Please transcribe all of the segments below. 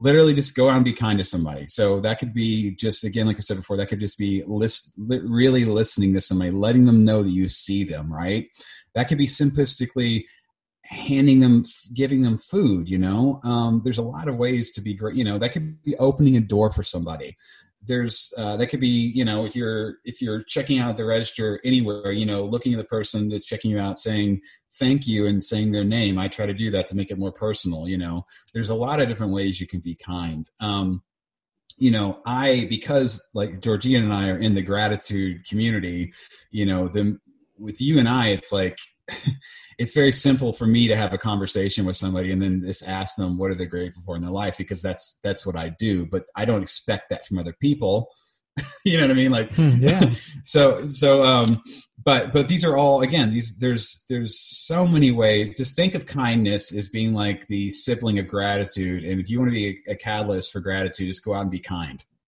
literally just go out and be kind to somebody. So that could be just again, like I said before, that could just be list, li- really listening to somebody, letting them know that you see them. Right. That could be simplistically handing them, giving them food. You know, um, there's a lot of ways to be great. You know, that could be opening a door for somebody there's uh, that could be you know if you're if you're checking out the register anywhere you know looking at the person that's checking you out saying thank you and saying their name i try to do that to make it more personal you know? There's a lot of different ways you can be kind. Um, you know i because like Georgian and i are in the gratitude community you know the with you and i it's like it's very simple for me to have a conversation with somebody and then just ask them what are they grateful for in their life because that's that's what I do. But I don't expect that from other people. you know what I mean? Like, hmm, yeah. so so um, but but these are all again these there's there's so many ways. Just think of kindness as being like the sibling of gratitude, and if you want to be a, a catalyst for gratitude, just go out and be kind.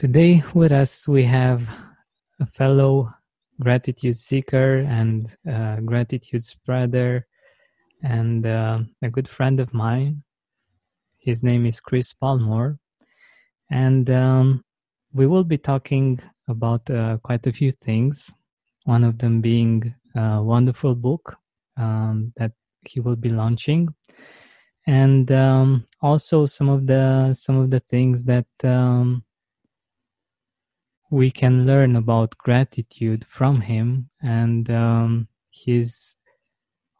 Today with us we have a fellow gratitude seeker and uh, gratitude spreader and uh, a good friend of mine. His name is Chris Palmore. And um, we will be talking about uh, quite a few things. One of them being a wonderful book um, that he will be launching, and um, also some of the some of the things that um, we can learn about gratitude from him and um, he's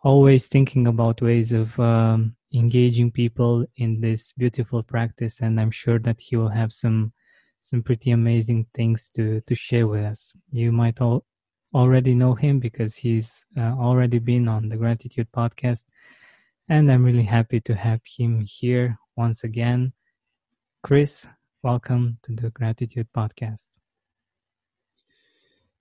always thinking about ways of um, engaging people in this beautiful practice and i'm sure that he will have some some pretty amazing things to to share with us. You might all already know him because he's uh, already been on the gratitude podcast and i'm really happy to have him here once again. Chris welcome to the gratitude podcast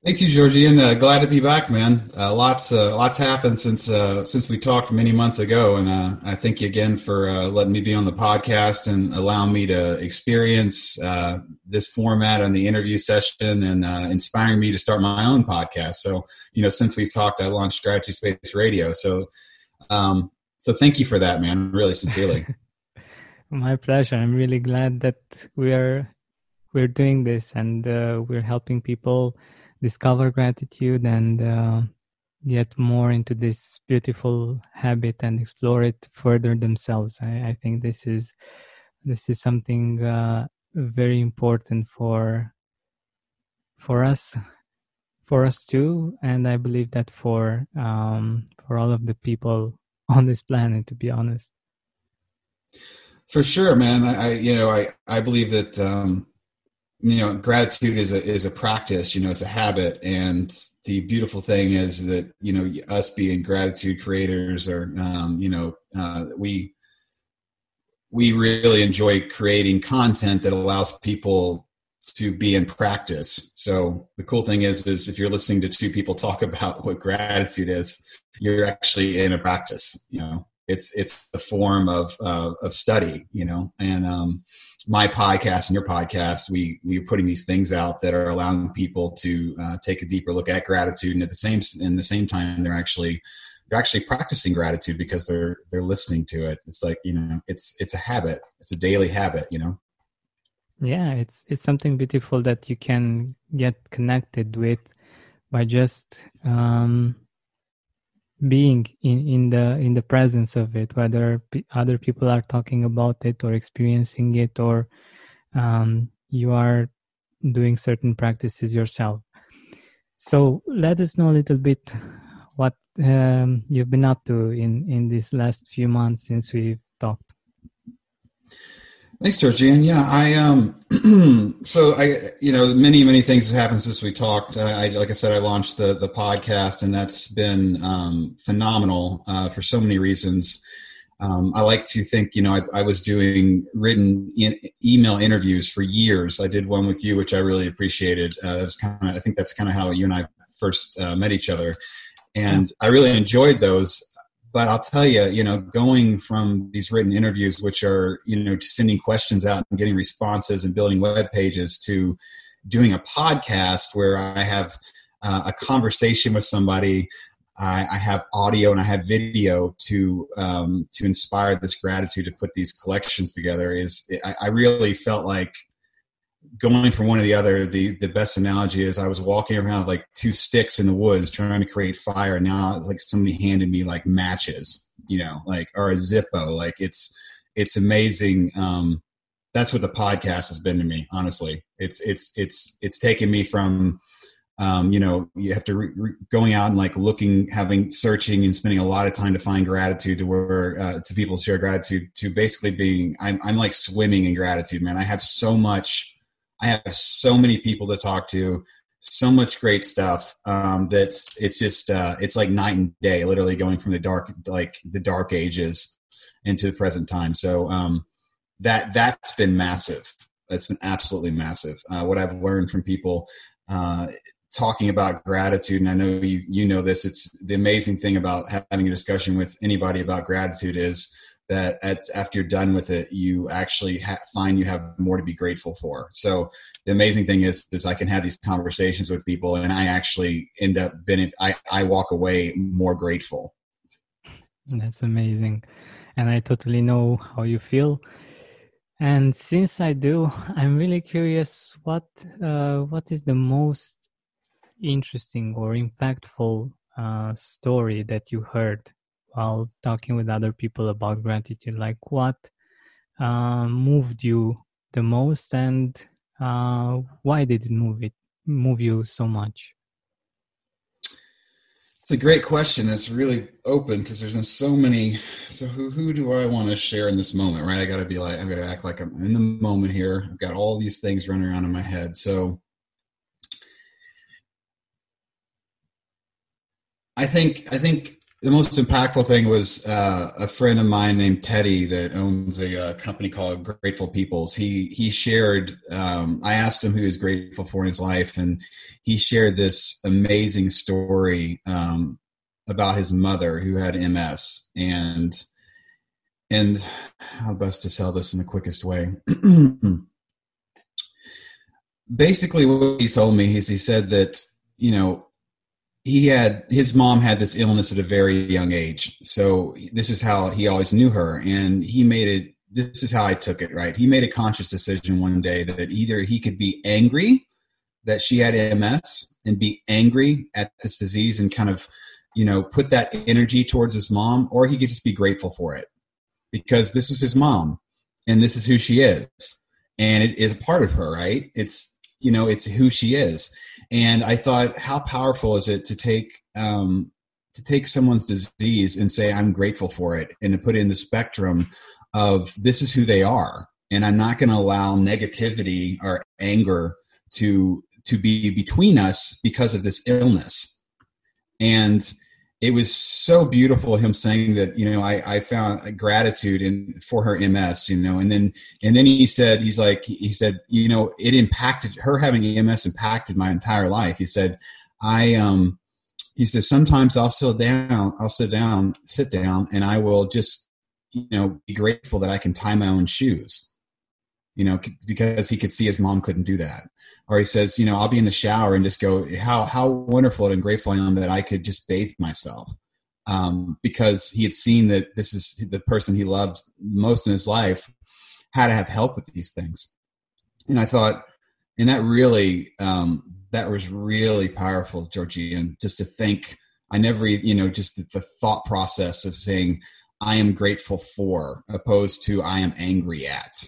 Thank you, Georgie, and uh, glad to be back, man. Uh, lots, uh, lots happened since uh, since we talked many months ago, and uh, I thank you again for uh, letting me be on the podcast and allowing me to experience this format and the interview session and inspiring me to start my own podcast. So, you know, since we've talked, I launched Gratitude Space Radio. So, um, so thank you for that, man. Really, sincerely. my pleasure. I'm really glad that we are we're doing this and we're helping people discover gratitude and uh, get more into this beautiful habit and explore it further themselves. I, I think this is this is something uh, very important for for us for us too. And i believe that for um, for all of the people on this planet to be honest. For sure man. I, I you know i i believe that um, you know gratitude is a is a practice you know it's a habit. And the beautiful thing is that you know us being gratitude creators or um, you know uh, we we really enjoy creating content that allows people to be in practice. So the cool thing is is if you're listening to two people talk about what gratitude is you're actually in a practice you know. It's it's the form of uh, of study you know. And um my podcast and your podcast, we we're putting these things out that are allowing people to uh, take a deeper look at gratitude, and at the same in the same time, they're actually they're actually practicing gratitude because they're they're listening to it. It's like you know, it's it's a habit. It's a daily habit. You know. Yeah, it's it's something beautiful that you can get connected with by just um, being in, in the in the presence of it whether p- other people are talking about it or experiencing it or um, you are doing certain practices yourself. So let us know a little bit what um, you've been up to in in these last few months since we've talked Thanks, Georgian. Yeah, I um, so I you know many many things have happened since we talked. I, I like I said, I launched the the podcast, and that's been um, phenomenal uh, for so many reasons. um, I like to think, you know, I, I was doing written in, email interviews for years. I did one with you, which I really appreciated. Uh, that was kind of, I think that's kind of how you and I first uh, met each other, and I really enjoyed those. But I'll tell you, you know, going from these written interviews, which are, you know, sending questions out and getting responses and building web pages, to doing a podcast where I have uh, a conversation with somebody I, I, have audio and I have video to um, to inspire this gratitude to put these collections together. Is I, I, really felt like going from one to the other. The the best analogy is I was walking around with like two sticks in the woods trying to create fire. Now it's like somebody handed me like matches, you know, like or a Zippo. Like it's it's amazing. Um, that's what the podcast has been to me. Honestly, it's it's it's it's taken me from um, you know you have to re- re- going out and like looking having searching and spending a lot of time to find gratitude to where uh, to people share gratitude to basically being I'm, I'm like swimming in gratitude man i have so much i have so many people to talk to so much great stuff um, that's it's just uh, it's like night and day literally going from the dark like the dark ages into the present time. So um, that that's been massive. That's been absolutely massive. Uh, what i've learned from people uh, talking about gratitude and i know you you know this it's the amazing thing about having a discussion with anybody about gratitude is that at, after you're done with it you actually ha- find you have more to be grateful for. So the amazing thing is is i can have these conversations with people and i actually end up being i, I walk away more grateful. That's amazing. And i totally know how you feel. And since i do i'm really curious what uh, what is the most interesting or impactful uh, story that you heard while talking with other people about gratitude? Like what uh, moved you the most, and uh, why did it move it move you so much? It's a great question. It's really open because there's been so many. So who who do I want to share in this moment? Right? I got to be like I'm got to act like I'm in the moment here. I've got all these things running around in my head. So I think I think the most impactful thing was uh, a friend of mine named Teddy that owns a, uh, company called Grateful Peoples. He he shared. Um, I asked him who he was grateful for in his life, and he shared this amazing story um, about his mother who had MS, and and how best to sell this in the quickest way. Basically, what he told me is he said that you know he had his mom had this illness at a very young age. So this is how he always knew her. And he made it this is how i took it right? He made a conscious decision one day that either he could be angry that she had ms and be angry at this disease and kind of you know put that energy towards his mom or he could just be grateful for it. Because this is his mom and this is who she is. And it is a part of her right? It's you know it's who she is and i thought how powerful is it to take um, to take someone's disease and say i'm grateful for it and to put in the spectrum of this is who they are and i'm not going to allow negativity or anger to to be between us because of this illness. And it was so beautiful him saying that you know I, I found gratitude in for her ms you know and then and then he said he's like he said you know it impacted her having ms impacted my entire life. He said i um he says sometimes i'll sit down i'll sit down sit down and i will just you know be grateful that i can tie my own shoes you know because he could see his mom couldn't do that. Or he says, you know, I'll be in the shower and just go, how how wonderful and grateful I am that I could just bathe myself, um, because he had seen that this is the person he loved most in his life had to have help with these things, and I thought, and that really um, that was really powerful, Georgian, just to think. I never, you know, just the, the thought process of saying, I am grateful for, opposed to I am angry at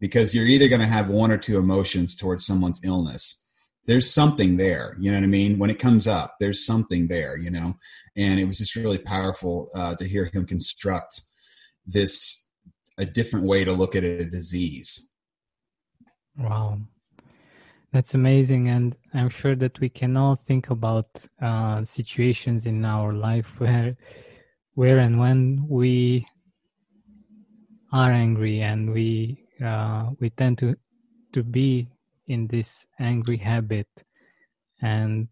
because you're either going to have one or two emotions towards someone's illness. There's something there you know what i mean? When it comes up there's something there you know? And it was just really powerful uh, to hear him construct this a different way to look at a disease. Wow. That's amazing and i'm sure that we can all think about uh, situations in our life where where and when we are angry and we uh, we tend to to be in this angry habit. And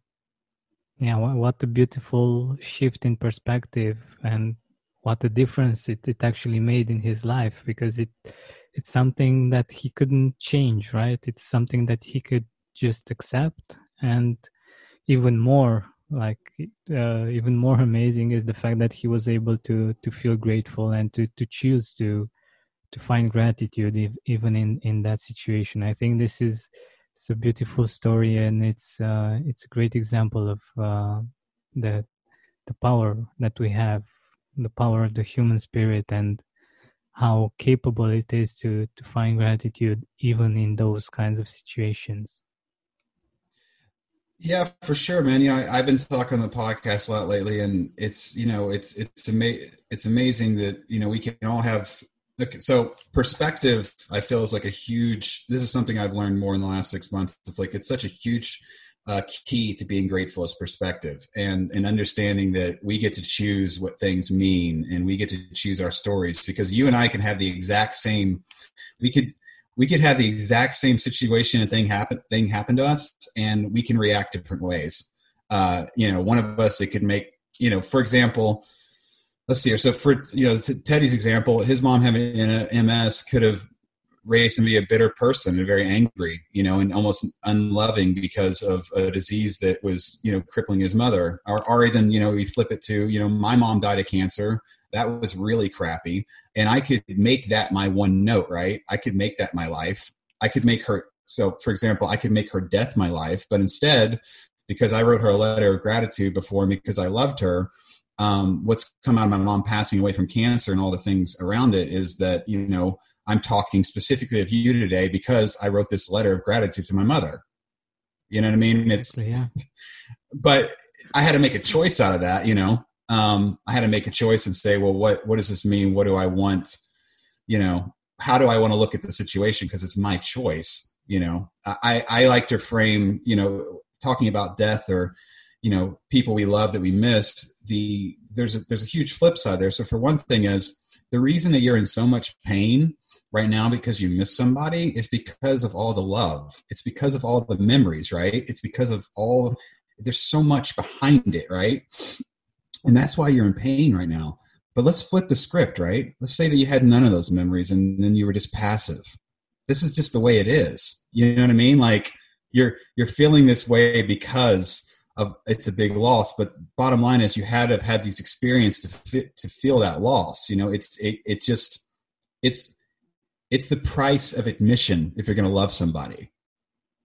yeah what, a beautiful shift in perspective and what a difference it, it actually made in his life because it it's something that he couldn't change right? It's something that he could just accept. And even more like uh, even more amazing is the fact that he was able to to feel grateful and to to choose to to find gratitude if, even in in that situation. I think this is it's a beautiful story and it's uh, it's a great example of uh, the the power that we have the power of the human spirit and how capable it is to to find gratitude even in those kinds of situations. Yeah for sure man yeah I, have been talking on the podcast a lot lately and it's you know it's it's ama- it's amazing that you know we can all have so perspective, I feel is like a huge. This is something I've learned more in the last six months. It's like it's such a huge uh, key to being grateful is perspective and and understanding that we get to choose what things mean and we get to choose our stories because you and I can have the exact same. We could we could have the exact same situation and thing happen thing happen to us and we can react different ways. Uh, you know, one of us it could make you know, for example let's see here. So for you know Teddy's example, his mom having an MS could have raised him to be a bitter person and very angry, you know, and almost unloving because of a disease that was you know crippling his mother. Or, or even you know we flip it to you know my mom died of cancer. That was really crappy, and I could make that my one note, right? I could make that my life. I could make her. So, for example, I could make her death my life, but instead, because I wrote her a letter of gratitude before me because I loved her, um, what's come out of my mom passing away from cancer and all the things around it is that you know i'm talking specifically of you today because i wrote this letter of gratitude to my mother. You know what i mean? It's yeah. but i had to make a choice out of that you know? Um, i had to make a choice and say well what what does this mean? What do i want? You know how do i want to look at the situation? Because it's my choice you know? I i like to frame you know talking about death or you know people we love that we miss the there's a there's a huge flip side there. So for one thing is the reason that you're in so much pain right now because you miss somebody is because of all the love. It's because of all the memories right? It's because of all there's so much behind it right? And that's why you're in pain right now. But let's flip the script right? Let's say that you had none of those memories and then you were just passive. This is just the way it is. You know what i mean? Like you're you're feeling this way because of it's a big loss but bottom line is you had to have had these experience to fit, to feel that loss you know it's it, it just it's it's the price of admission if you're going to love somebody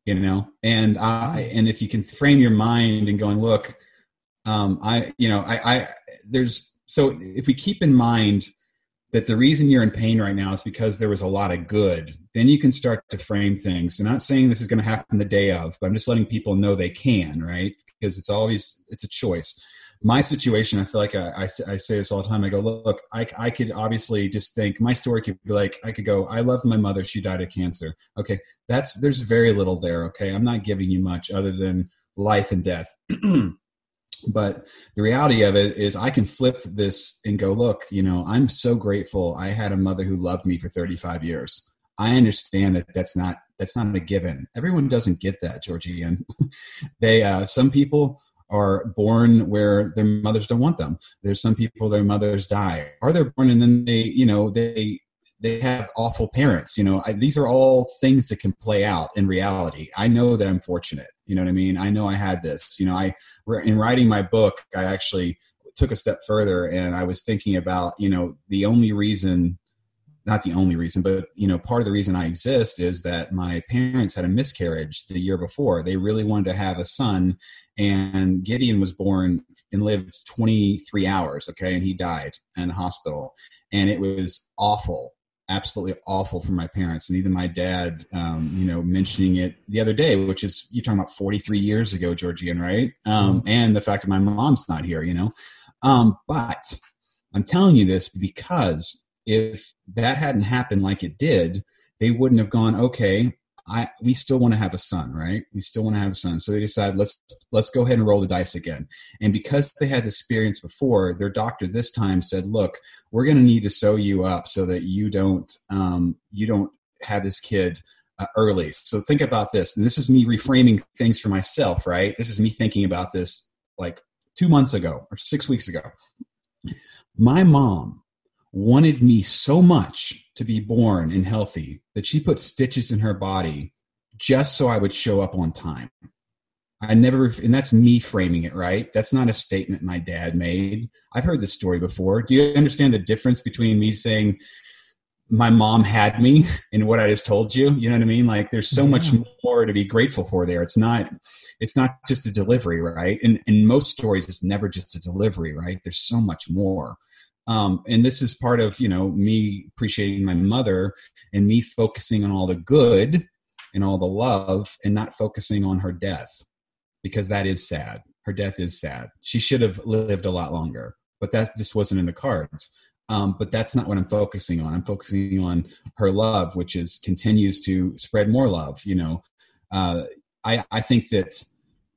you know? And i and if you can frame your mind and going look um i you know i i there's so if we keep in mind that the reason you're in pain right now is because there was a lot of good then you can start to frame things. I'm not saying this is going to happen the day of but i'm just letting people know they can right because it's always it's a choice. My situation i feel like I, I, I, say this all the time. I go look I, I could obviously just think my story could be like i could go i loved my mother. She died of cancer. Okay that's there's very little there okay? I'm not giving you much other than life and death. But the reality of it is i can flip this and go look you know i'm so grateful. I had a mother who loved me for 35 years i understand that that's not that's not a given. Everyone doesn't get that, Georgie. They, uh, some people are born where their mothers don't want them. There's some people their mothers die, or they're born and then they, you know, they they have awful parents. You know, I, these are all things that can play out in reality. I know that I'm fortunate. You know what I mean? I know I had this. You know, I in writing my book, I actually took a step further and I was thinking about, you know, the only reason not the only reason, but you know, part of the reason I exist is that my parents had a miscarriage the year before. They really wanted to have a son, and Gideon was born and lived 23 hours. Okay, and he died in the hospital, and it was awful, absolutely awful for my parents. And even my dad, um, you know, mentioning it the other day, which is you're talking about 43 years ago, Georgian, right? Um, mm-hmm. And the fact that my mom's not here, you know, um, but I'm telling you this because if that hadn't happened like it did, they wouldn't have gone, okay, I we still want to have a son, right? We still want to have a son. So they decide let's let's go ahead and roll the dice again. And because they had the experience before, their doctor this time said, "Look, we're going to need to sew you up so that you don't um, you don't have this kid uh, early." So think about this, and this is me reframing things for myself, right? This is me thinking about this like two months ago or six weeks ago. My mom wanted me so much to be born and healthy that she put stitches in her body just so I would show up on time. I never, and that's me framing it, right? That's not a statement my dad made. I've heard this story before. Do you understand the difference between me saying, my mom had me and what I just told you. You know what I mean? Like there's so yeah. much more to be grateful for there. It's not it's not just a delivery, right? And in most stories it's never just a delivery, right? There's so much more. Um, and this is part of you know me appreciating my mother and me focusing on all the good and all the love and not focusing on her death because that is sad. Her death is sad. She should have lived a lot longer but that just wasn't in the cards. Um, but that's not what i'm focusing on. I'm focusing on her love which is continues to spread more love you know. Uh, I, I think that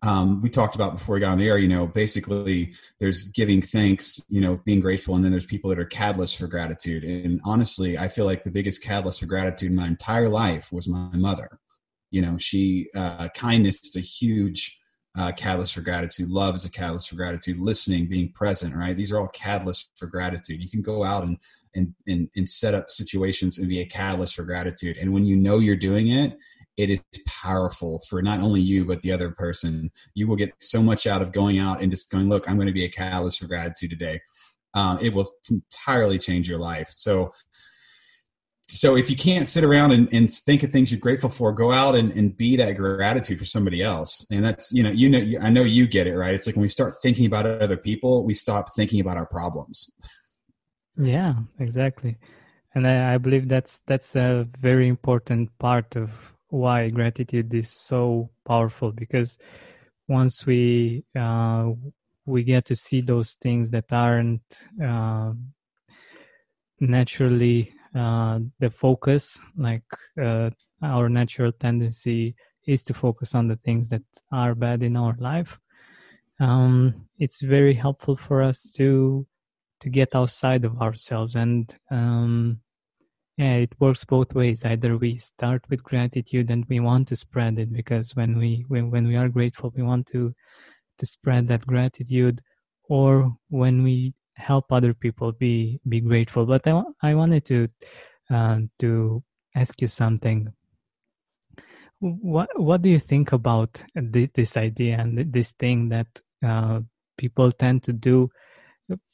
um, we talked about before we got on the air, you know, basically there's giving thanks, you know, being grateful, and then there's people that are catalysts for gratitude. And honestly, I feel like the biggest catalyst for gratitude in my entire life was my mother. You know, she uh, kindness is a huge uh, catalyst for gratitude. Love is a catalyst for gratitude. Listening, being present, right? These are all catalysts for gratitude. You can go out and and and, and set up situations and be a catalyst for gratitude. And when you know you're doing it, it is powerful for not only you but the other person. You will get so much out of going out and just going look i'm going to be a catalyst for gratitude today. Um, it will entirely change your life. So so if you can't sit around and, and think of things you're grateful for go out and, and be that gratitude for somebody else. And that's you know you know i know you get it right? It's like when we start thinking about other people we stop thinking about our problems. Yeah exactly. And I, I believe that's that's a very important part of why gratitude is so powerful because once we uh, we get to see those things that aren't uh, naturally uh, the focus like uh, our natural tendency is to focus on the things that are bad in our life um, it's very helpful for us to to get outside of ourselves and um, yeah it works both ways. Either we start with gratitude and we want to spread it because when we when, when we are grateful we want to to spread that gratitude or when we help other people be be grateful. But i, I wanted to uh, to ask you something. What what do you think about this idea and this thing that uh, people tend to do?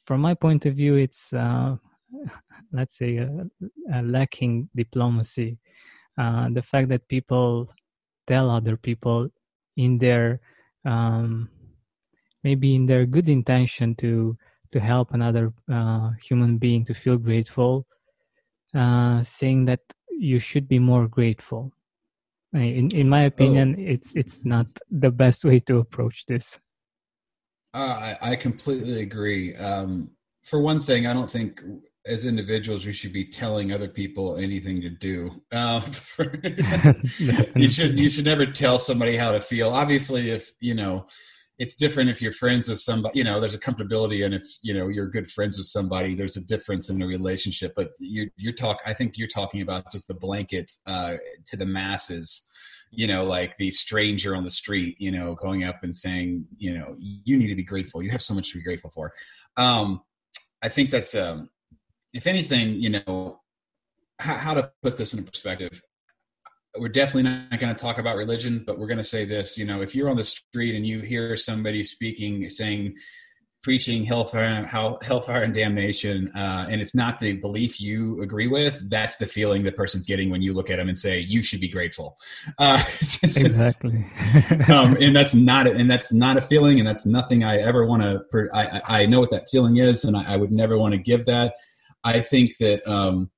From my point of view it's uh, let's say, a, a lacking diplomacy. Uh, the fact that people tell other people in their um, maybe in their good intention to to help another uh, human being to feel grateful, uh, saying that you should be more grateful. In in my opinion, oh. it's it's not the best way to approach this. Uh, I, I completely agree. Um, for one thing, I don't think as individuals we should be telling other people anything to do. Um, you should you should never tell somebody how to feel. Obviously if you know it's different if you're friends with somebody you know there's a comfortability and if you know you're good friends with somebody there's a difference in the relationship. But you you're talk i think you're talking about just the blanket uh, to the masses you know like the stranger on the street you know going up and saying you know you need to be grateful. You have so much to be grateful for. Um i think that's um if anything, you know, how, how to put this in perspective. We're definitely not going to talk about religion, but we're going to say this. You know, if you're on the street and you hear somebody speaking, saying, preaching hellfire, hellfire and damnation, uh, and it's not the belief you agree with, that's the feeling the person's getting when you look at them and say, "You should be grateful." Uh, exactly. um, and that's not, and that's not a feeling, and that's nothing I ever want to. I, I know what that feeling is, and I, I would never want to give that. I think that um,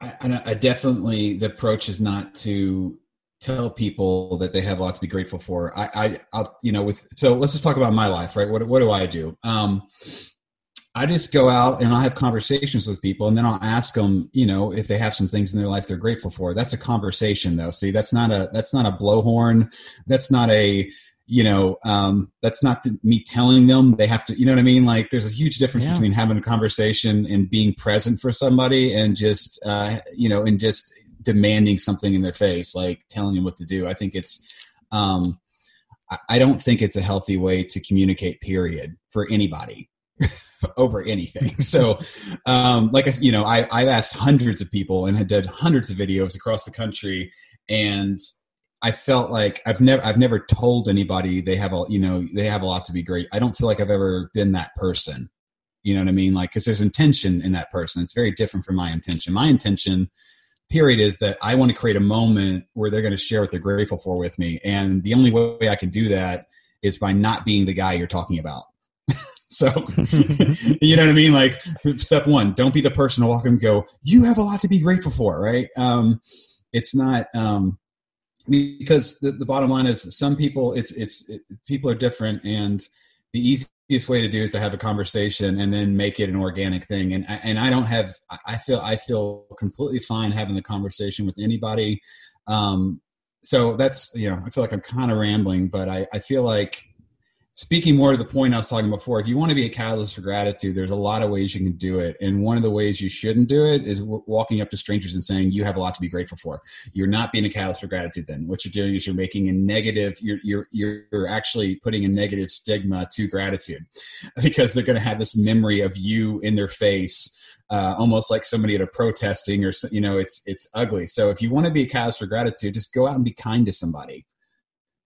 I, I, definitely the approach is not to tell people that they have a lot to be grateful for. I, I, I'll, you know, with so let's just talk about my life, right? What what do I do? Um, I just go out and I'll have conversations with people and then I'll ask them, you know, if they have some things in their life they're grateful for. That's a conversation though. See, that's not a, that's not a blowhorn. That's not a, you know, um, that's not the, me telling them they have to, you know what I mean? Like there's a huge difference yeah. between having a conversation and being present for somebody and just, uh, you know, and just demanding something in their face, like telling them what to do. I think it's, um, I don't think it's a healthy way to communicate period for anybody over anything. So, um, like I, you know, I, I've asked hundreds of people and had done hundreds of videos across the country, and I felt like I've never, I've never told anybody they have a, you know, they have a lot to be great. I don't feel like I've ever been that person. You know what I mean? Like, because there's intention in that person. It's very different from my intention. My intention, period, is that I want to create a moment where they're going to share what they're grateful for with me, and the only way I can do that is by not being the guy you're talking about. So, you know what I mean? Like, step one, don't be the person to walk and go, you have a lot to be grateful for, right? Um, it's not, um, because the, the bottom line is some people, it's, it's, it, people are different. And the easiest way to do is to have a conversation and then make it an organic thing. And, and I don't have, I feel, I feel completely fine having the conversation with anybody. Um, so that's, you know, I feel like I'm kind of rambling, but I, I feel like, speaking more to the point I was talking before, if you want to be a catalyst for gratitude, there's a lot of ways you can do it. And one of the ways you shouldn't do it is walking up to strangers and saying, you have a lot to be grateful for. You're not being a catalyst for gratitude then. What you're doing is you're making a negative, you're, you're, you're actually putting a negative stigma to gratitude because they're going to have this memory of you in their face. Uh, almost like somebody at a protesting or you know it's it's ugly so if you want to be a catalyst for gratitude just go out and be kind to somebody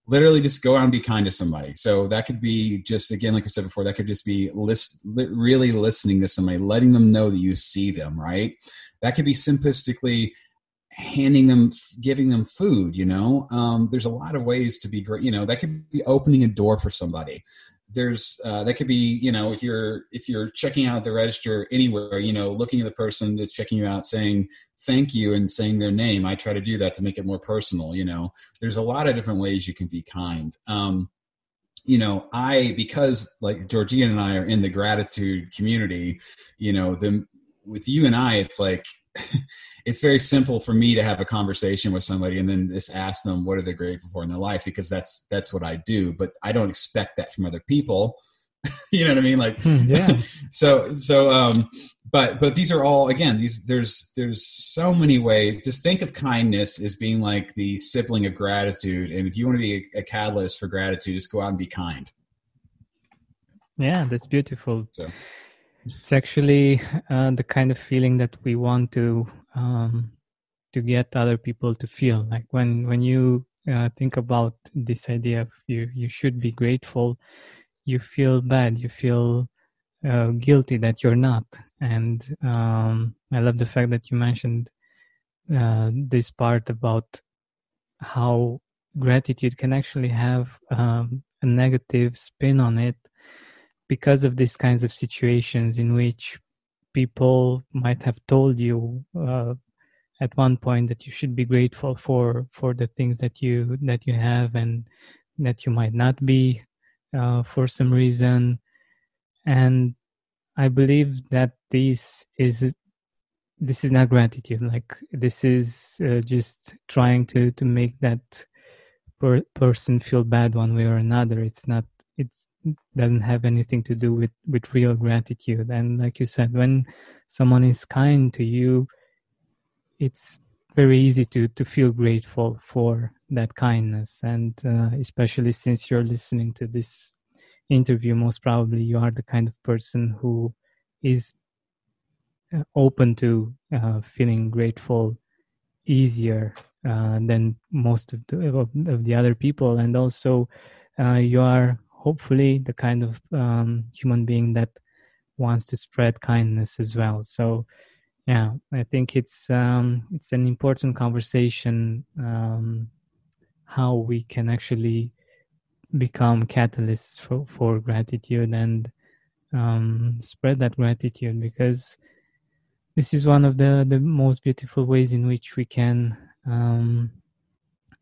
literally just go out and be kind to somebody. So that could be just again, like I said before, that could just be list, li- really listening to somebody, letting them know that you see them. Right. That could be simplistically handing them, giving them food. You know, um, there's a lot of ways to be great. You know, that could be opening a door for somebody there's uh, that could be you know if you're if you're checking out the register anywhere you know looking at the person that's checking you out saying thank you and saying their name i try to do that to make it more personal you know? There's a lot of different ways you can be kind. Um, you know i because like Georgian and i are in the gratitude community you know the with you and i it's like it's very simple for me to have a conversation with somebody and then just ask them what are they grateful for in their life because that's that's what I do. But I don't expect that from other people. you know what I mean? Like, hmm, yeah. so so um, but but these are all again these there's there's so many ways. Just think of kindness as being like the sibling of gratitude, and if you want to be a, a catalyst for gratitude, just go out and be kind. Yeah, that's beautiful. So it's actually uh, the kind of feeling that we want to um, to get other people to feel. Like when when you uh, think about this idea of you you should be grateful you feel bad you feel uh, guilty that you're not. And um, i love the fact that you mentioned uh, this part about how gratitude can actually have um, a negative spin on it because of these kinds of situations in which people might have told you uh, at one point that you should be grateful for for the things that you that you have and that you might not be uh, for some reason. And i believe that this is this is not gratitude. Like this is uh, just trying to to make that per- person feel bad one way or another. It's not it's doesn't have anything to do with with real gratitude. And like you said when someone is kind to you it's very easy to to feel grateful for that kindness. And uh, especially since you're listening to this interview most probably you are the kind of person who is uh, open to uh, feeling grateful easier uh, than most of the, of, the other people. And also uh, you are hopefully the kind of um, human being that wants to spread kindness as well. So yeah i think it's um, it's an important conversation um, how we can actually become catalysts for, for gratitude and um, spread that gratitude because this is one of the, the most beautiful ways in which we can um,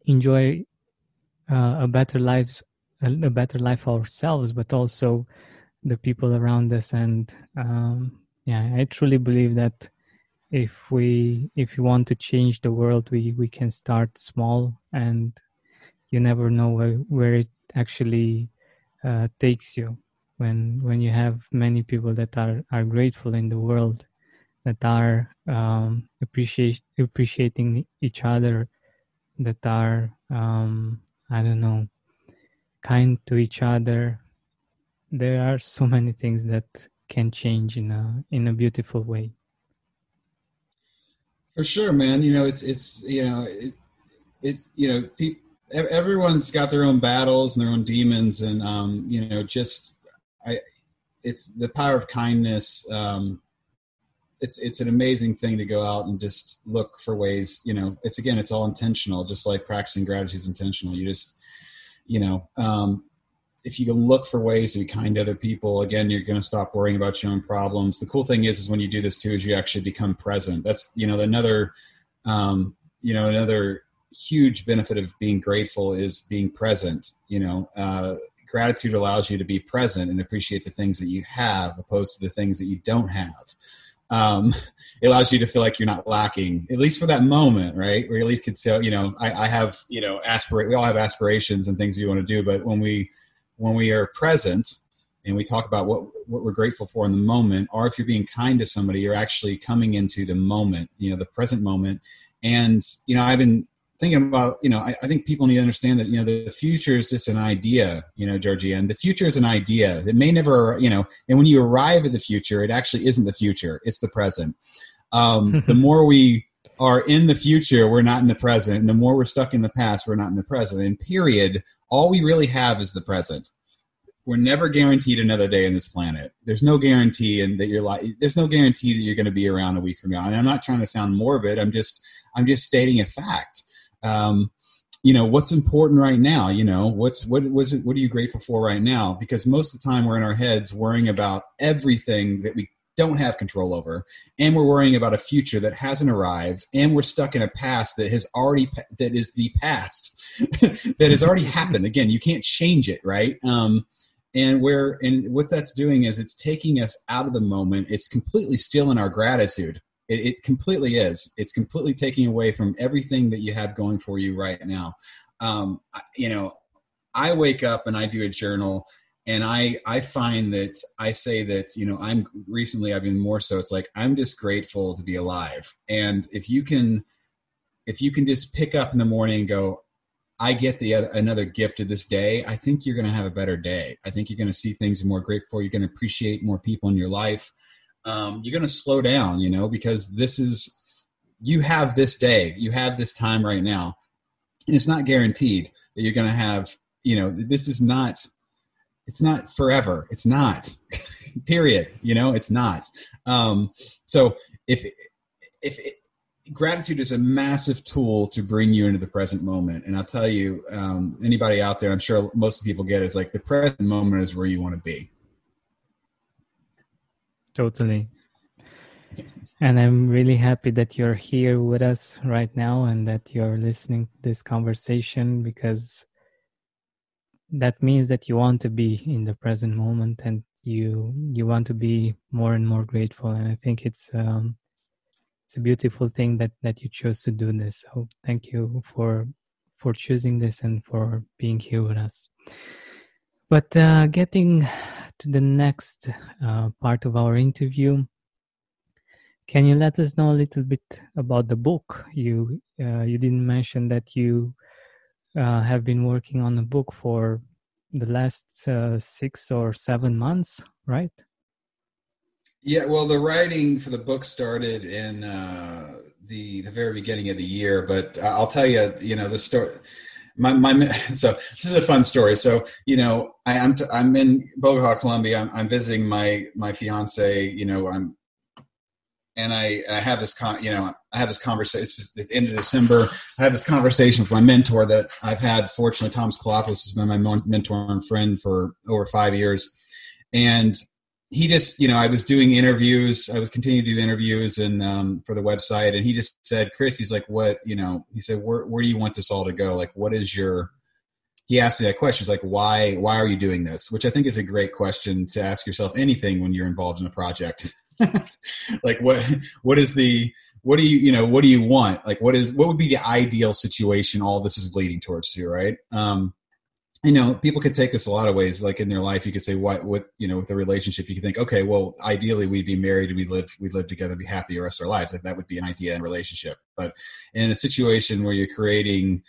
enjoy uh, a better lives a, better life ourselves, but also the people around us. And um, yeah i truly believe that if we if you want to change the world we we can start small and you never know where, where it actually uh, takes you. When when you have many people that are are grateful in the world that are um, appreciate appreciating each other that are um, i don't know kind to each other. There are so many things that can change in a in a beautiful way. For sure man. You know it's it's you know it, it you know people everyone's got their own battles and their own demons and um you know just i it's the power of kindness um it's it's an amazing thing to go out and just look for ways you know it's again it's all intentional just like practicing gratitude is intentional. You just you know um if you can look for ways to be kind to other people again you're going to stop worrying about your own problems. The cool thing is is when you do this too is you actually become present. That's you know another um you know another huge benefit of being grateful is being present you know uh gratitude allows you to be present and appreciate the things that you have opposed to the things that you don't have um, it allows you to feel like you're not lacking, at least for that moment, right? Where you at least could say, you know, I, I have, you know, aspirate. We all have aspirations and things we want to do, but when we when we are present and we talk about what what we're grateful for in the moment, or if you're being kind to somebody, you're actually coming into the moment, you know, the present moment. And you know, I've been thinking about, you know, I, I, think people need to understand that, you know, the future is just an idea, you know, Georgie, and the future is an idea that may never, you know, and when you arrive at the future, it actually isn't the future, it's the present. Um, the more we are in the future, we're not in the present. And the more we're stuck in the past, we're not in the present. And period, all we really have is the present. We're never guaranteed another day on this planet. There's no guarantee and that you're like there's no guarantee that you're going to be around a week from now. And I'm not trying to sound morbid. I'm just I'm just stating a fact um, you know what's important right now you know what's what was it what are you grateful for right now? Because most of the time we're in our heads worrying about everything that we don't have control over and we're worrying about a future that hasn't arrived and we're stuck in a past that has already that is the past that has already happened. Again you can't change it right? Um, and where and what that's doing is it's taking us out of the moment. It's completely stealing our gratitude it, it, completely is. It's completely taking away from everything that you have going for you right now. Um, you know, I wake up and I do a journal and I I find that I say that you know I'm recently I've been more so it's like I'm just grateful to be alive and if you can if you can just pick up in the morning and go I get the another gift of this day I think you're going to have a better day I think you're going to see things more grateful you're going to appreciate more people in your life um, you're going to slow down, you know, because this is, you have this day, you have this time right now. And it's not guaranteed that you're going to have, you know, this is not, it's not forever. It's not, period. You know, it's not. Um, so if, if it, gratitude is a massive tool to bring you into the present moment. And I'll tell you, um, anybody out there, I'm sure most people get is like the present moment is where you want to be Totally. And I'm really happy that you're here with us right now and that you're listening to this conversation because that means that you want to be in the present moment and you you want to be more and more grateful and I think it's um it's a beautiful thing that that you chose to do this. So thank you for for choosing this and for being here with us. But uh, getting to the next uh, part of our interview, can you let us know a little bit about the book? You uh, you didn't mention that you uh, have been working on a book for the last uh, six or seven months, right? Yeah, well, the writing for the book started in uh, the the very beginning of the year, but I'll tell you, you know, the story my, my so this is a fun story. So you know, I, am t- I'm in Bogota, Colombia. I'm, I'm visiting my my fiance. You know, I'm and I I have this con you know I have this conversation. It's the end of December. I have this conversation with my mentor that I've had. Fortunately, Thomas Kalafis has been my mentor and friend for over five years, and he just, you know, I was doing interviews. I was continuing to do interviews and um, for the website, and he just said, "Chris, he's like, what, you know?" He said, "Where, where do you want this all to go? Like, what is your?" he asked me that question. He's like, why, why are you doing this? Which I think is a great question to ask yourself anything when you're involved in a project. like what, what is the, what do you, you know, what do you want? Like what is, what would be the ideal situation all this is leading towards to, right? Um, you know, people could take this a lot of ways. Like in their life, you could say, "What with you know, with a relationship, you could think, okay, well, ideally, we'd be married and we live, we live together, and be happy the rest of our lives. Like that would be an idea in relationship. But in a situation where you're creating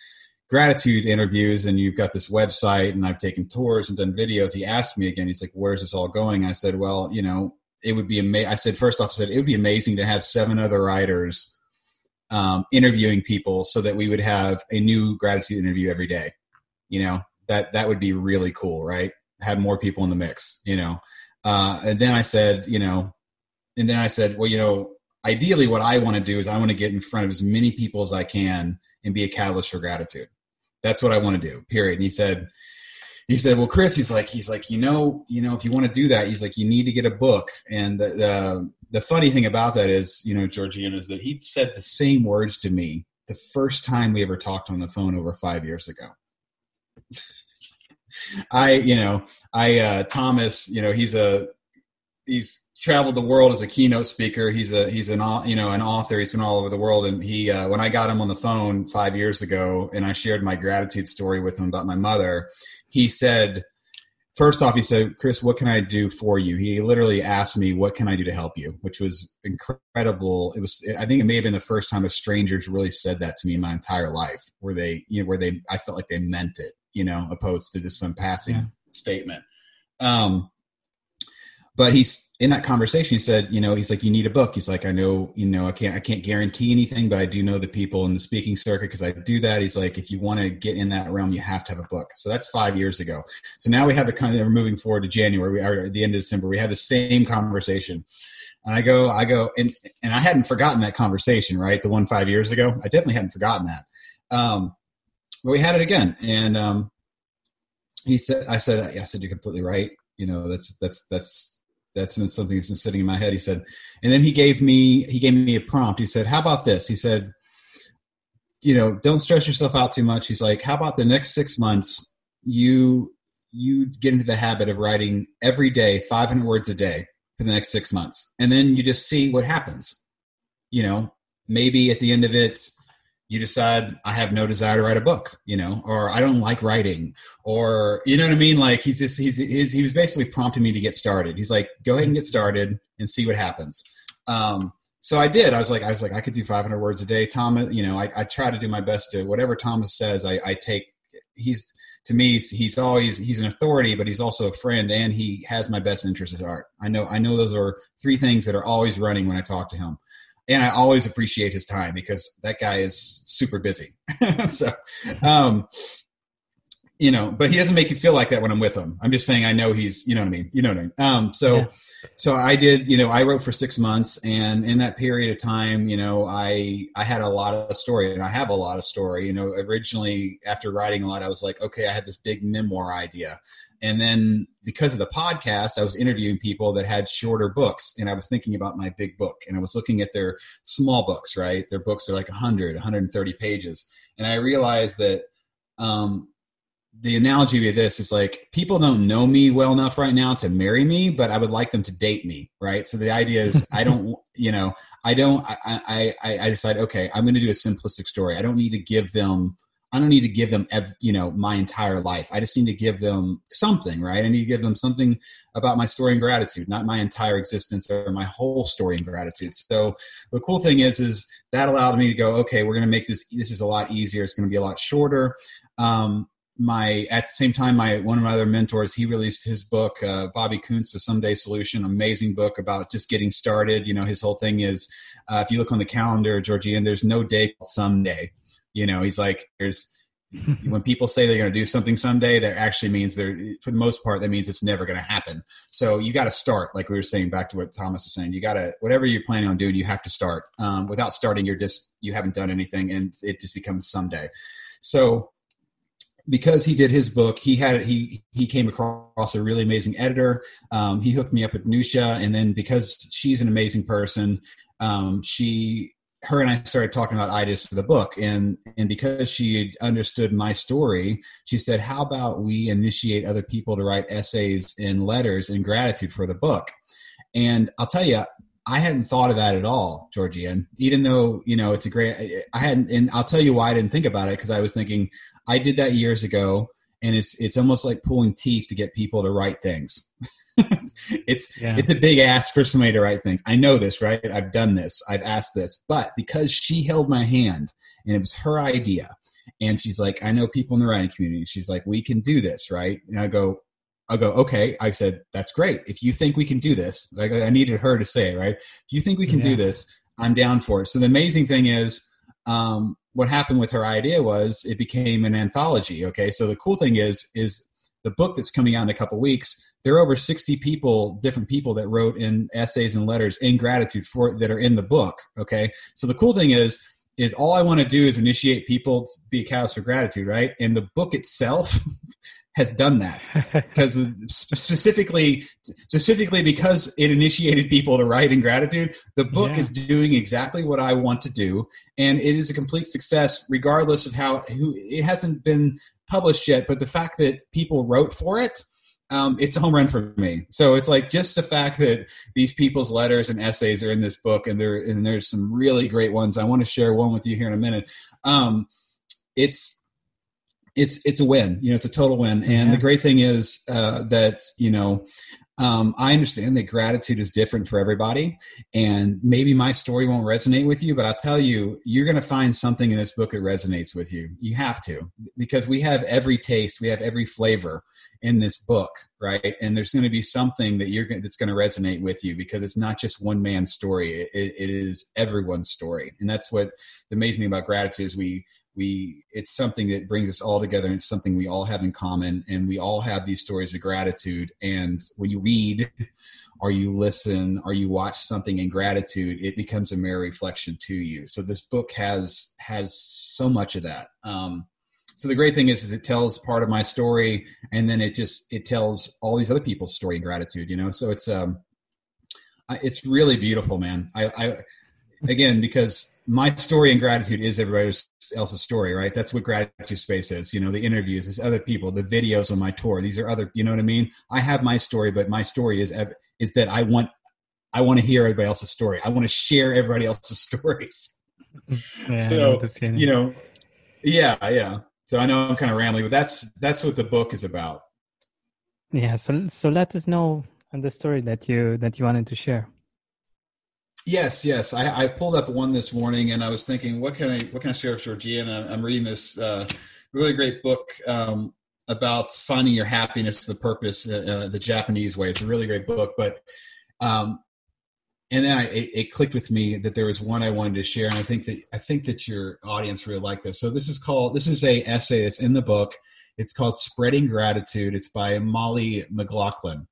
gratitude interviews and you've got this website and I've taken tours and done videos. He asked me again, he's like, where's this all going? I said, well, you know, it would be amazing. I said, first off, I said, it would be amazing to have seven other writers um, interviewing people so that we would have a new gratitude interview every day. You know, that, that would be really cool, right? Have more people in the mix, you know? Uh, and then I said, you know, and then I said, well, you know, ideally what I want to do is I want to get in front of as many people as I can and be a catalyst for gratitude that's what I want to do. Period. And he said, he said, well, Chris, he's like, he's like, you know, you know, if you want to do that, he's like, you need to get a book. And the, the, the funny thing about that is, you know, Georgian is that he said the same words to me the first time we ever talked on the phone over five years ago. I, you know, I, uh, Thomas, you know, he's a, he's traveled the world as a keynote speaker. He's a he's an you know an author. He's been all over the world. And he uh, when I got him on the phone five years ago, and I shared my gratitude story with him about my mother, he said. First off, he said, Chris, what can I do for you? He literally asked me, what can I do to help you? Which was incredible. It was, I think it may have been the first time a stranger's really said that to me in my entire life, where they, you know, where they, I felt like they meant it, you know, opposed to just some passing yeah. statement. Um, but he's in that conversation he said you know he's like you need a book. He's like i know you know i can't i can't guarantee anything but i do know the people in the speaking circuit because i do that. He's like if you want to get in that realm you have to have a book. So that's five years ago. So now we have the kind of we're moving forward to january. We are at the end of december. We have the same conversation. And i go i go and and i hadn't forgotten that conversation right? The one five years ago. I definitely hadn't forgotten that. Um but we had it again and um he said i said i said you're completely right you know that's that's that's that's been something that's been sitting in my head. He said, and then he gave me he gave me a prompt. He said, "How about this?" He said, "You know, don't stress yourself out too much." He's like, "How about the next six months you you get into the habit of writing every day 500 words a day for the next six months, and then you just see what happens. You know, maybe at the end of it." You decide I have no desire to write a book, you know, or I don't like writing, or you know what I mean. Like he's just he's, he's he was basically prompting me to get started. He's like, go ahead and get started and see what happens. Um, so I did. I was like, I was like, I could do 500 words a day. Thomas, you know, I, I try to do my best to whatever Thomas says. I, I take. He's to me, he's always he's an authority, but he's also a friend, and he has my best interest at heart. I know I know those are three things that are always running when I talk to him and I always appreciate his time because that guy is super busy. so, um, you know, but he doesn't make you feel like that when I'm with him. I'm just saying I know he's, you know what I mean. You know what I mean. Um, so, yeah. so I did. You know, I wrote for six months, and in that period of time, you know, I I had a lot of story, and I have a lot of story. You know, originally after writing a lot, I was like, okay, I had this big memoir idea, and then because of the podcast, I was interviewing people that had shorter books. And I was thinking about my big book. And I was looking at their small books, right? Their books are like 100, 130 pages. And I realized that um, the analogy of this is like people don't know me well enough right now to marry me, but I would like them to date me, right? So the idea is I don't, you know, I don't, I, I, I decide, okay, I'm going to do a simplistic story. I don't need to give them I don't need to give them, ev- you know, my entire life. I just need to give them something, right? I need to give them something about my story and gratitude, not my entire existence or my whole story and gratitude. So the cool thing is, is that allowed me to go, okay, we're going to make this. This is a lot easier. It's going to be a lot shorter. Um, my at the same time, my one of my other mentors, he released his book, uh, Bobby Kountz, the Someday Solution, amazing book about just getting started. You know, his whole thing is, uh, if you look on the calendar, Georgian, there's no day someday you know, he's like, there's when people say they're going to do something someday, that actually means they're for the most part that means it's never going to happen. So you got to start, like we were saying back to what Thomas was saying. You got to whatever you're planning on doing, you have to start. Um, without starting, you're just you haven't done anything, and it just becomes someday. So because he did his book, he had he he came across a really amazing editor. Um, he hooked me up with Nusha, and then because she's an amazing person, um, she her and I started talking about ideas for the book, and and because she understood my story, she said, "How about we initiate other people to write essays and letters in gratitude for the book?" And I'll tell you, I hadn't thought of that at all, Georgian. Even though you know it's a great, I hadn't, and I'll tell you why I didn't think about it because I was thinking I did that years ago, and it's it's almost like pulling teeth to get people to write things. it's yeah. it's a big ask for somebody to write things. I know this, right? I've done this. I've asked this, but because she held my hand and it was her idea, and she's like, I know people in the writing community. She's like, we can do this, right? And I go, I go, okay. I said, that's great. If you think we can do this, like I needed her to say, right? If you think we can yeah. do this, I'm down for it. So the amazing thing is, um, what happened with her idea was it became an anthology. Okay, so the cool thing is, is the book that's coming out in a couple weeks. There are over 60 people, different people that wrote in essays and letters in gratitude for that are in the book. Okay, so the cool thing is, is all I want to do is initiate people to be a catalyst for gratitude, right? And the book itself has done that because specifically specifically because it initiated people to write in gratitude the book yeah. is doing exactly what i want to do and it is a complete success regardless of how who it hasn't been published yet but the fact that people wrote for it um, it's a home run for me. So it's like just the fact that these people's letters and essays are in this book, and there and there's some really great ones. I want to share one with you here in a minute. Um, it's it's it's a win. You know, it's a total win. And yeah. the great thing is uh, that you know um, I understand that gratitude is different for everybody, and maybe my story won't resonate with you, but I'll tell you, you're going to find something in this book that resonates with you. You have to, because we have every taste, we have every flavor in this book, right? And there's going to be something that you're that's going to resonate with you because it's not just one man's story; it, it is everyone's story, and that's what the amazing thing about gratitude is. We we it's something that brings us all together and it's something we all have in common and we all have these stories of gratitude. And when you read or you listen or you watch something in gratitude it becomes a mirror reflection to you. So this book has has so much of that. Um, so the great thing is, is it tells part of my story and then it just it tells all these other people's story in gratitude you know? So it's um it's really beautiful man. I i again because my story and gratitude is everybody else's story right? That's what gratitude space is you know the interviews is other people the videos on my tour these are other you know what i mean? I have my story but my story is is that i want i want to hear everybody else's story. I want to share everybody else's stories. Yeah, so you know yeah yeah. So i know i'm kind of rambling but that's that's what the book is about. Yeah so so let us know and the story that you that you wanted to share Yes, yes. I, I, pulled up one this morning, and I was thinking, what can I what can I share with? And I'm reading this uh, really great book um, about finding your happiness, the purpose, uh, uh, the Japanese way. It's a really great book, but um, and then I, it, it, clicked with me that there was one I wanted to share, and I think that I think that your audience really like this. So this is called this is a essay that's in the book. It's called "Spreading Gratitude." It's by Molly McLaughlin.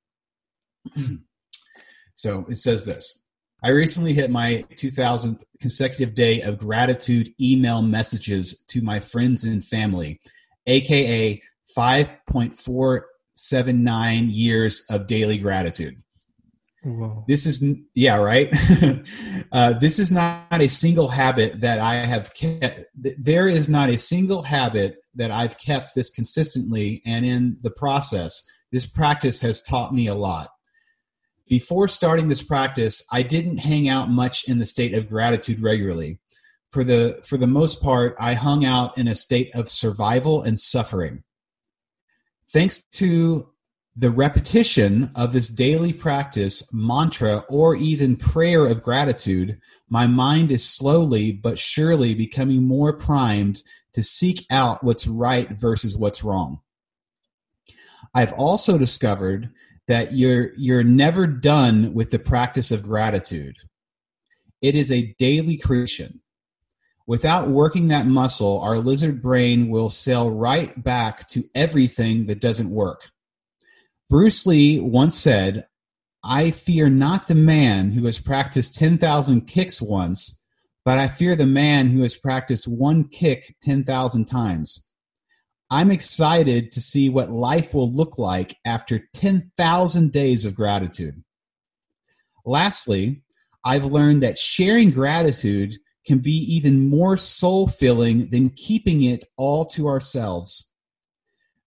so it says this. I recently hit my 2000th consecutive day of gratitude email messages to my friends and family, aka 5.479 years of daily gratitude. Whoa. This is yeah right. uh, this is not a single habit that I have kept. There is not a single habit that I've kept this consistently, and in the process, this practice has taught me a lot. Before starting this practice, I didn't hang out much in the state of gratitude regularly. For the, for the most part, I hung out in a state of survival and suffering. Thanks to the repetition of this daily practice, mantra, or even prayer of gratitude, my mind is slowly but surely becoming more primed to seek out what's right versus what's wrong. I've also discovered that you're you're never done with the practice of gratitude. It is a daily creation. Without working that muscle, our lizard brain will sail right back to everything that doesn't work. Bruce Lee once said, I fear not the man who has practiced 10,000 kicks once, but I fear the man who has practiced one kick 10,000 times. I'm excited to see what life will look like after 10,000 days of gratitude. Lastly, I've learned that sharing gratitude can be even more soul filling than keeping it all to ourselves.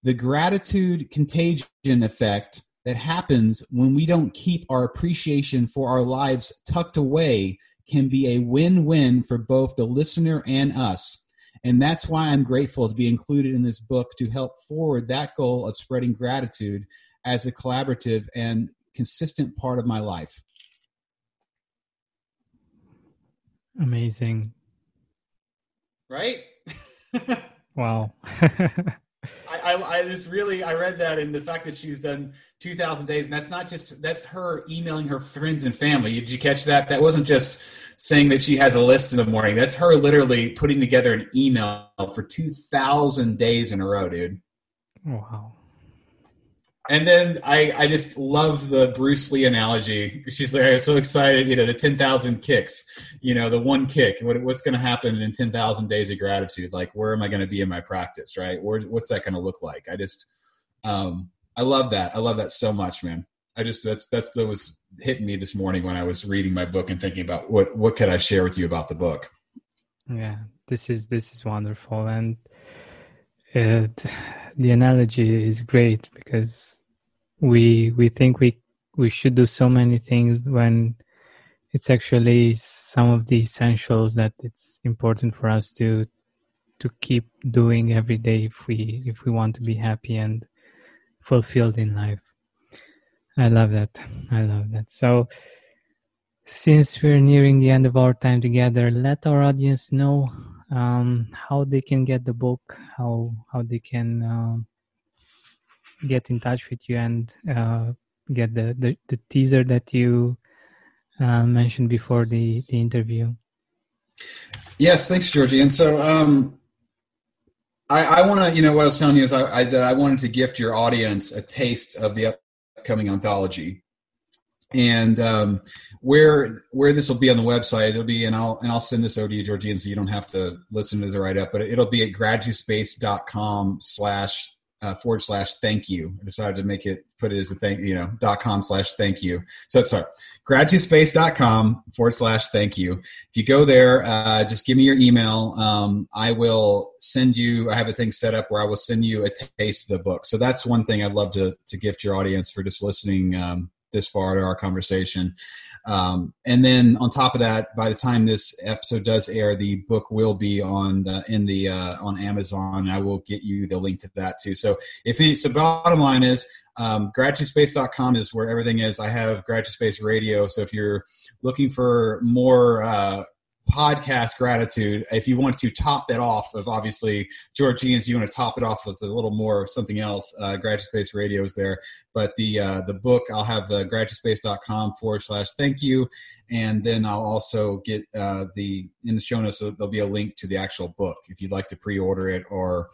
The gratitude contagion effect that happens when we don't keep our appreciation for our lives tucked away can be a win win for both the listener and us. And that's why I'm grateful to be included in this book to help forward that goal of spreading gratitude as a collaborative and consistent part of my life. Amazing. Right? wow. I, I, I, just really I read that and the fact that she's done 2,000 days and that's not just that's her emailing her friends and family. Did you catch that? That wasn't just saying that she has a list in the morning. That's her literally putting together an email for 2,000 days in a row, dude. Oh, wow. And then I, I just love the Bruce Lee analogy. She's like, I'm so excited, you know, the 10,000 kicks, you know, the one kick, what, what's going to happen in 10,000 days of gratitude? Like, where am I going to be in my practice, right? Where, what's that going to look like? I just, um, I love that. I love that so much, man. I just, that's, that's, that was hitting me this morning when I was reading my book and thinking about what, what could I share with you about the book? Yeah, this is, this is wonderful. And it, the analogy is great because we we think we we should do so many things when it's actually some of the essentials that it's important for us to to keep doing every day if we if we want to be happy and fulfilled in life. I love that. I love that. So since we're nearing the end of our time together let our audience know um, how they can get the book, how how they can uh, get in touch with you and uh, get the, the, the teaser that you uh, mentioned before the the interview. Yes, thanks, Georgie. And so um, I, I want to, you know, what I was telling you is I, I, that I wanted to gift your audience a taste of the upcoming anthology and um, where where this will be on the website it'll be and i'll and i'll send this over to you georgian so you don't have to listen to the write up but it'll be at gratitudespace.com slash uh, forward slash thank you. I decided to make it put it as a thank you know dot com slash thank you. So it's sorry gratitudespace.com forward slash thank you. If you go there uh, just give me your email. Um, i will send you i have a thing set up where i will send you a taste of the book. So that's one thing i'd love to to gift your audience for just listening um, this far to our conversation. Um, and then on top of that, by the time this episode does air, the book will be on the, in the uh, on Amazon. I will get you the link to that too. So if any, so, bottom line is um, gratitudespace.com is where everything is. I have Gratitude Space Radio. So if you're looking for more uh, podcast gratitude if you want to top it off of obviously georgians you want to top it off with a little more of something else uh, gratitude space radio is there but the uh, the book i'll have the gratitudespace.com forward slash thank you and then i'll also get uh, the in the show notes there'll be a link to the actual book if you'd like to pre-order it or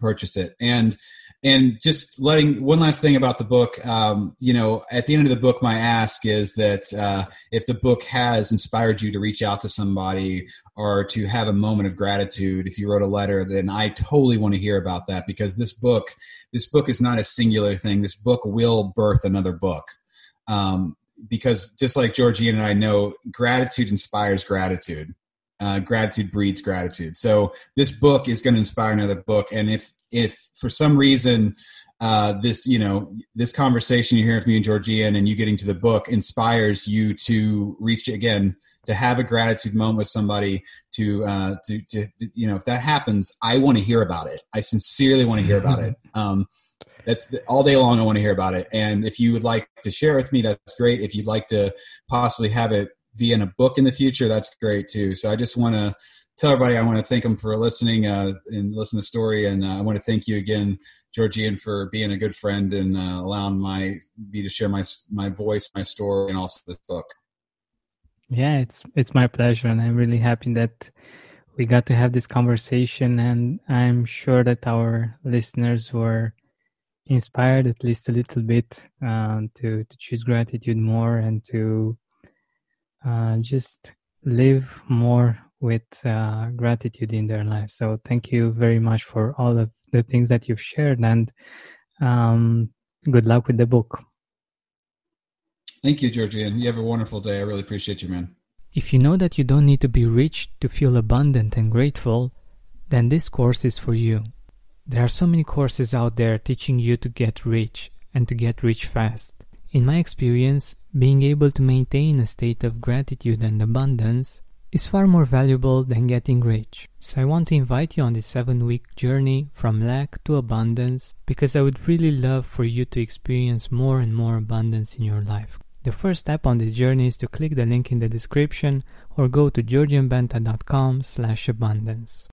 purchase it and and just letting one last thing about the book um, you know at the end of the book my ask is that uh, if the book has inspired you to reach out to somebody or to have a moment of gratitude if you wrote a letter then i totally want to hear about that because this book this book is not a singular thing this book will birth another book um, because just like georgie and i know gratitude inspires gratitude uh, gratitude breeds gratitude. So this book is going to inspire another book. And if if for some reason uh, this you know this conversation you're hearing from me and Georgian and you getting to the book inspires you to reach again to have a gratitude moment with somebody to uh, to, to, to you know if that happens, I want to hear about it. I sincerely want to hear about it. Um, that's the, all day long. I want to hear about it. And if you would like to share with me, that's great. If you'd like to possibly have it be in a book in the future, that's great too. So I just want to tell everybody I want to thank them for listening uh, and listen to the story, and uh, I want to thank you again, Georgian, for being a good friend and uh, allowing my me to share my my voice, my story, and also this book. Yeah, it's it's my pleasure, and I'm really happy that we got to have this conversation, and I'm sure that our listeners were inspired at least a little bit uh, to to choose gratitude more and to uh, just live more with uh, gratitude in their life. So thank you very much for all of the things that you've shared and um, good luck with the book. Thank you, Georgian. You have a wonderful day. I really appreciate you, man. If you know that you don't need to be rich to feel abundant and grateful, then this course is for you. There are so many courses out there teaching you to get rich and to get rich fast. In my experience, being able to maintain a state of gratitude and abundance is far more valuable than getting rich. So I want to invite you on this seven week journey from lack to abundance because I would really love for you to experience more and more abundance in your life. The first step on this journey is to click the link in the description or go to georgianbenta.com slash abundance.